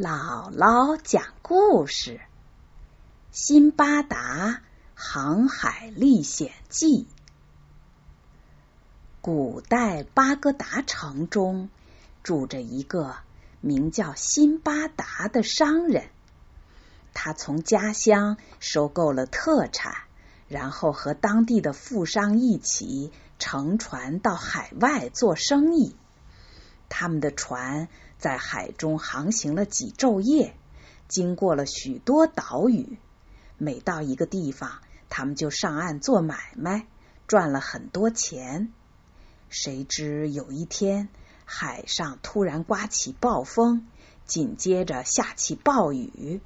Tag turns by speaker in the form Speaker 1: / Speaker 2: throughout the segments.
Speaker 1: 姥姥讲故事：《辛巴达航海历险记》。古代巴格达城中住着一个名叫辛巴达的商人，他从家乡收购了特产，然后和当地的富商一起乘船到海外做生意。他们的船。在海中航行了几昼夜，经过了许多岛屿。每到一个地方，他们就上岸做买卖，赚了很多钱。谁知有一天，海上突然刮起暴风，紧接着下起暴雨，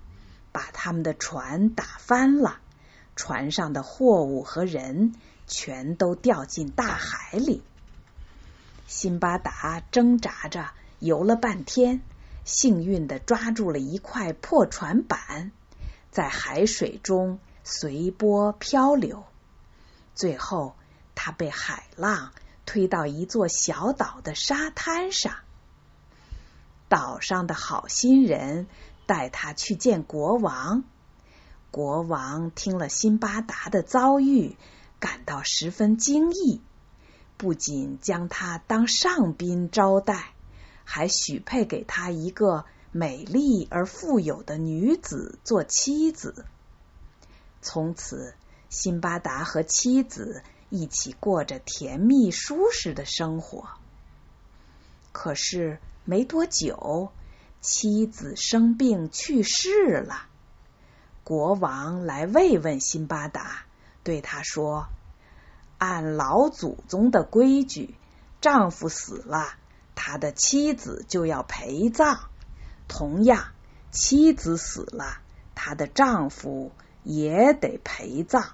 Speaker 1: 把他们的船打翻了。船上的货物和人全都掉进大海里。辛巴达挣扎着。游了半天，幸运的抓住了一块破船板，在海水中随波漂流。最后，他被海浪推到一座小岛的沙滩上。岛上的好心人带他去见国王。国王听了辛巴达的遭遇，感到十分惊异，不仅将他当上宾招待。还许配给他一个美丽而富有的女子做妻子。从此，辛巴达和妻子一起过着甜蜜舒适的生活。可是没多久，妻子生病去世了。国王来慰问辛巴达，对他说：“按老祖宗的规矩，丈夫死了。”他的妻子就要陪葬，同样，妻子死了，他的丈夫也得陪葬。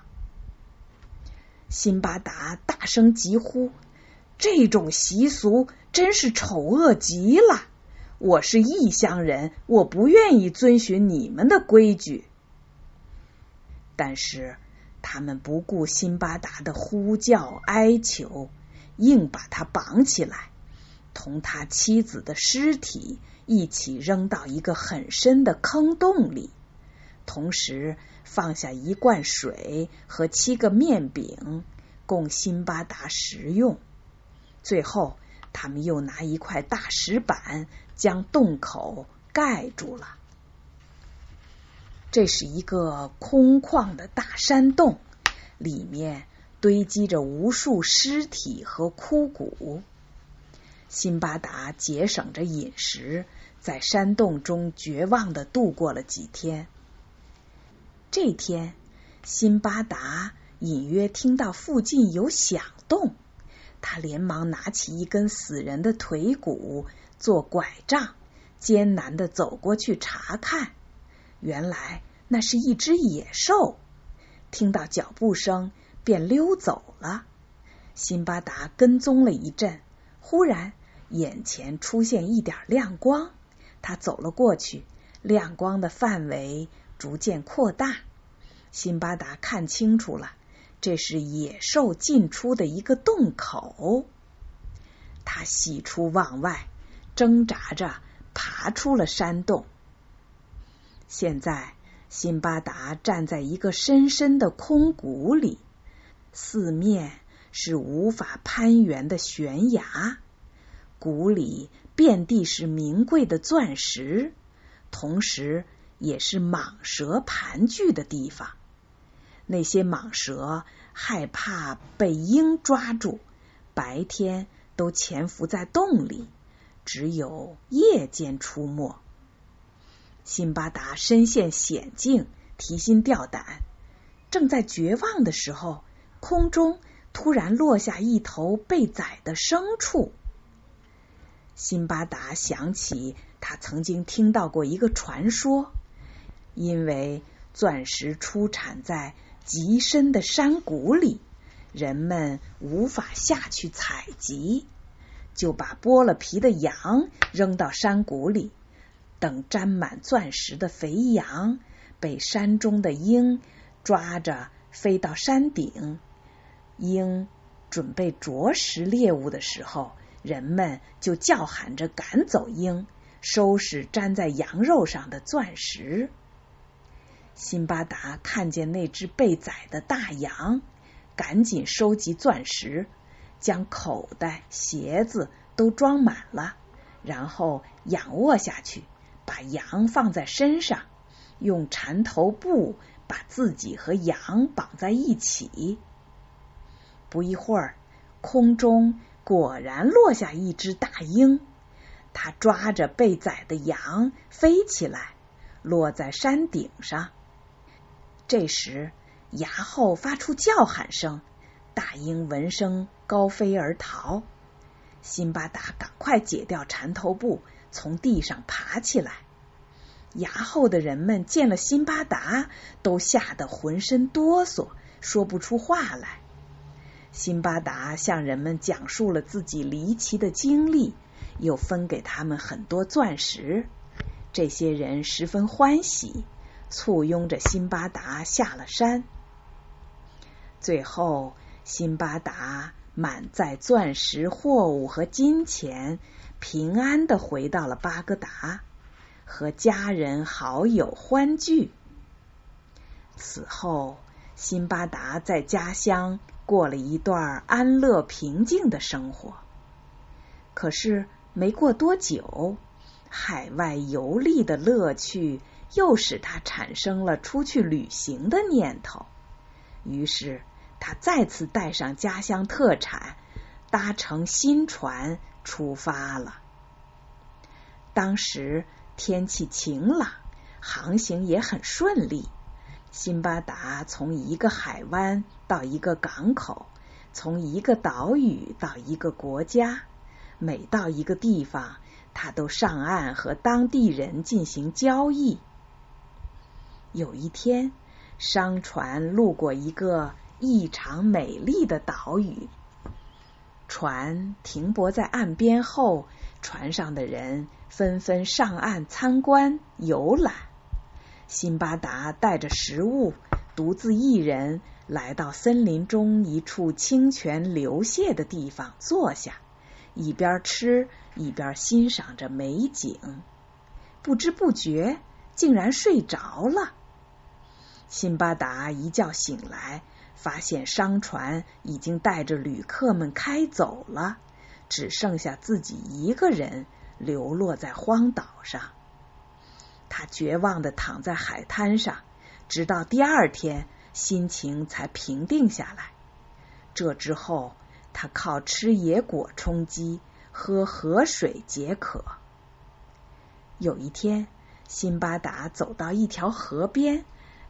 Speaker 1: 辛巴达大声疾呼：“这种习俗真是丑恶极了！我是异乡人，我不愿意遵循你们的规矩。”但是他们不顾辛巴达的呼叫哀求，硬把他绑起来。同他妻子的尸体一起扔到一个很深的坑洞里，同时放下一罐水和七个面饼供辛巴达食用。最后，他们又拿一块大石板将洞口盖住了。这是一个空旷的大山洞，里面堆积着无数尸体和枯骨。辛巴达节省着饮食，在山洞中绝望的度过了几天。这天，辛巴达隐约听到附近有响动，他连忙拿起一根死人的腿骨做拐杖，艰难的走过去查看。原来那是一只野兽，听到脚步声便溜走了。辛巴达跟踪了一阵，忽然。眼前出现一点亮光，他走了过去，亮光的范围逐渐扩大。辛巴达看清楚了，这是野兽进出的一个洞口。他喜出望外，挣扎着爬出了山洞。现在，辛巴达站在一个深深的空谷里，四面是无法攀援的悬崖。谷里遍地是名贵的钻石，同时也是蟒蛇盘踞的地方。那些蟒蛇害怕被鹰抓住，白天都潜伏在洞里，只有夜间出没。辛巴达深陷险境，提心吊胆，正在绝望的时候，空中突然落下一头被宰的牲畜。辛巴达想起，他曾经听到过一个传说：因为钻石出产在极深的山谷里，人们无法下去采集，就把剥了皮的羊扔到山谷里，等沾满钻石的肥羊被山中的鹰抓着飞到山顶，鹰准备啄食猎物的时候。人们就叫喊着赶走鹰，收拾粘在羊肉上的钻石。辛巴达看见那只被宰的大羊，赶紧收集钻石，将口袋、鞋子都装满了，然后仰卧下去，把羊放在身上，用缠头布把自己和羊绑在一起。不一会儿，空中果然落下一只大鹰。它抓着被宰的羊飞起来，落在山顶上。这时，崖后发出叫喊声，大鹰闻声高飞而逃。辛巴达赶快解掉缠头布，从地上爬起来。崖后的人们见了辛巴达，都吓得浑身哆嗦，说不出话来。辛巴达向人们讲述了自己离奇的经历。又分给他们很多钻石，这些人十分欢喜，簇拥着辛巴达下了山。最后，辛巴达满载钻石、货物和金钱，平安的回到了巴格达，和家人好友欢聚。此后，辛巴达在家乡过了一段安乐平静的生活。可是。没过多久，海外游历的乐趣又使他产生了出去旅行的念头。于是，他再次带上家乡特产，搭乘新船出发了。当时天气晴朗，航行也很顺利。辛巴达从一个海湾到一个港口，从一个岛屿到一个国家。每到一个地方，他都上岸和当地人进行交易。有一天，商船路过一个异常美丽的岛屿，船停泊在岸边后，船上的人纷纷上岸参观游览。辛巴达带着食物，独自一人来到森林中一处清泉流泻的地方坐下。一边吃一边欣赏着美景，不知不觉竟然睡着了。辛巴达一觉醒来，发现商船已经带着旅客们开走了，只剩下自己一个人流落在荒岛上。他绝望的躺在海滩上，直到第二天，心情才平定下来。这之后。他靠吃野果充饥，喝河水解渴。有一天，辛巴达走到一条河边，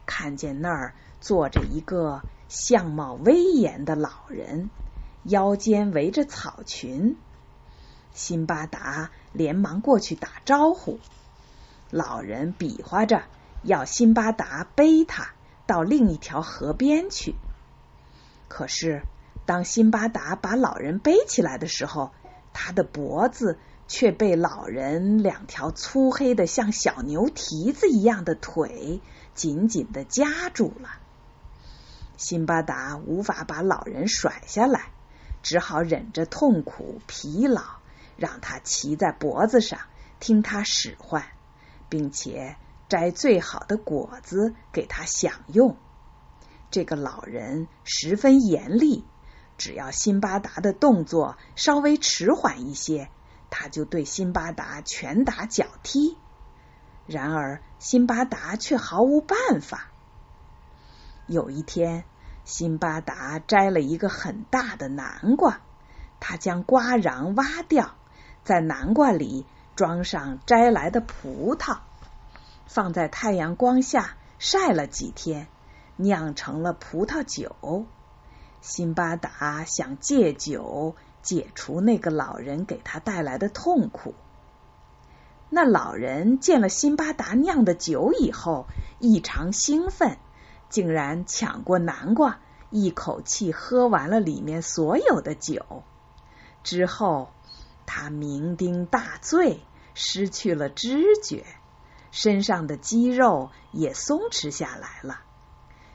Speaker 1: 看见那儿坐着一个相貌威严的老人，腰间围着草裙。辛巴达连忙过去打招呼，老人比划着要辛巴达背他到另一条河边去，可是。当辛巴达把老人背起来的时候，他的脖子却被老人两条粗黑的像小牛蹄子一样的腿紧紧的夹住了。辛巴达无法把老人甩下来，只好忍着痛苦疲劳，让他骑在脖子上听他使唤，并且摘最好的果子给他享用。这个老人十分严厉。只要辛巴达的动作稍微迟缓一些，他就对辛巴达拳打脚踢。然而，辛巴达却毫无办法。有一天，辛巴达摘了一个很大的南瓜，他将瓜瓤挖掉，在南瓜里装上摘来的葡萄，放在太阳光下晒了几天，酿成了葡萄酒。辛巴达想借酒解除那个老人给他带来的痛苦。那老人见了辛巴达酿的酒以后，异常兴奋，竟然抢过南瓜，一口气喝完了里面所有的酒。之后，他酩酊大醉，失去了知觉，身上的肌肉也松弛下来了。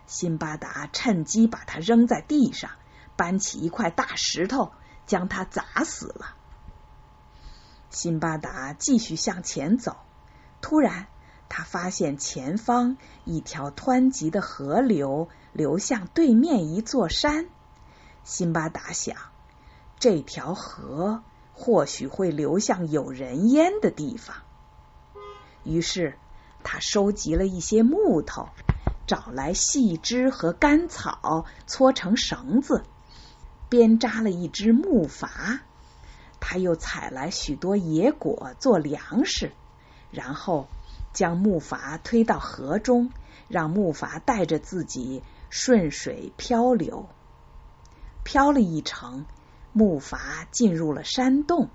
Speaker 1: 辛巴达趁机把他扔在地上，搬起一块大石头将他砸死了。辛巴达继续向前走，突然他发现前方一条湍急的河流流向对面一座山。辛巴达想，这条河或许会流向有人烟的地方。于是他收集了一些木头，找来细枝和干草，搓成绳子，编扎了一只木筏。他又采来许多野果做粮食，然后将木筏推到河中，让木筏带着自己顺水漂流。漂了一程，木筏进入了山洞。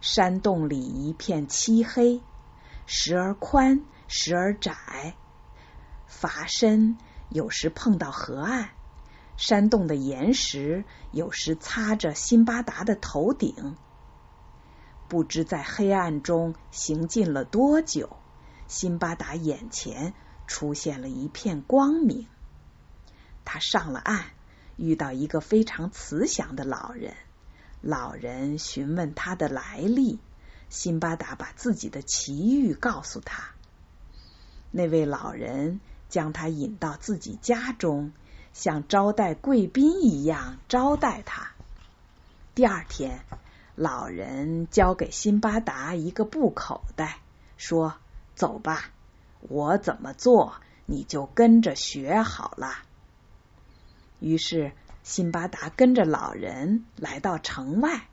Speaker 1: 山洞里一片漆黑，时而宽，时而窄。筏身有时碰到河岸，山洞的岩石有时擦着辛巴达的头顶。不知在黑暗中行进了多久，辛巴达眼前出现了一片光明。他上了岸，遇到一个非常慈祥的老人。老人询问他的来历，辛巴达把自己的奇遇告诉他。那位老人将他引到自己家中，像招待贵宾一样招待他。第二天。老人交给辛巴达一个布口袋，说：“走吧，我怎么做，你就跟着学好了。”于是辛巴达跟着老人来到城外，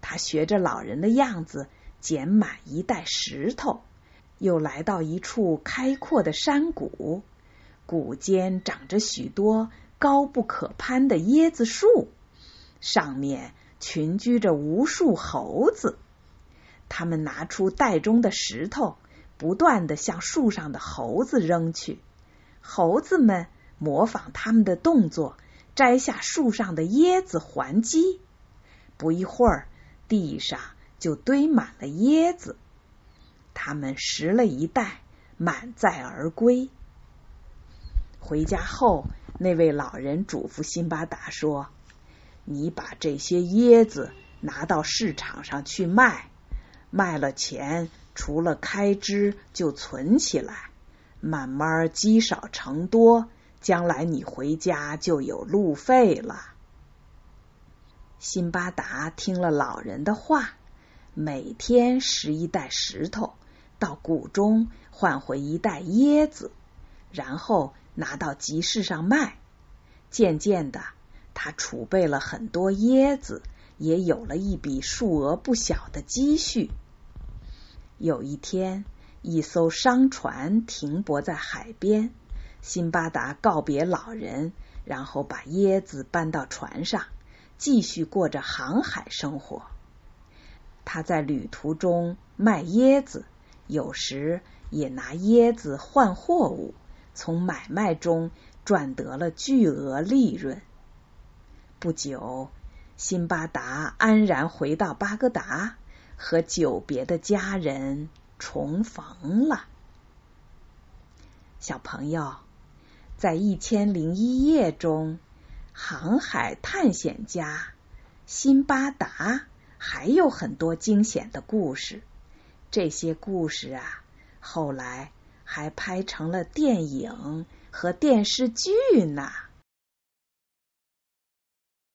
Speaker 1: 他学着老人的样子捡满一袋石头，又来到一处开阔的山谷，谷间长着许多高不可攀的椰子树，上面。群居着无数猴子，他们拿出袋中的石头，不断的向树上的猴子扔去。猴子们模仿他们的动作，摘下树上的椰子还击。不一会儿，地上就堆满了椰子。他们拾了一袋，满载而归。回家后，那位老人嘱咐辛巴达说。你把这些椰子拿到市场上去卖，卖了钱，除了开支就存起来，慢慢积少成多，将来你回家就有路费了。辛巴达听了老人的话，每天拾一袋石头到谷中换回一袋椰子，然后拿到集市上卖，渐渐的。他储备了很多椰子，也有了一笔数额不小的积蓄。有一天，一艘商船停泊在海边，辛巴达告别老人，然后把椰子搬到船上，继续过着航海生活。他在旅途中卖椰子，有时也拿椰子换货物，从买卖中赚得了巨额利润。不久，辛巴达安然回到巴格达，和久别的家人重逢了。小朋友，在《一千零一夜》中，航海探险家辛巴达还有很多惊险的故事。这些故事啊，后来还拍成了电影和电视剧呢。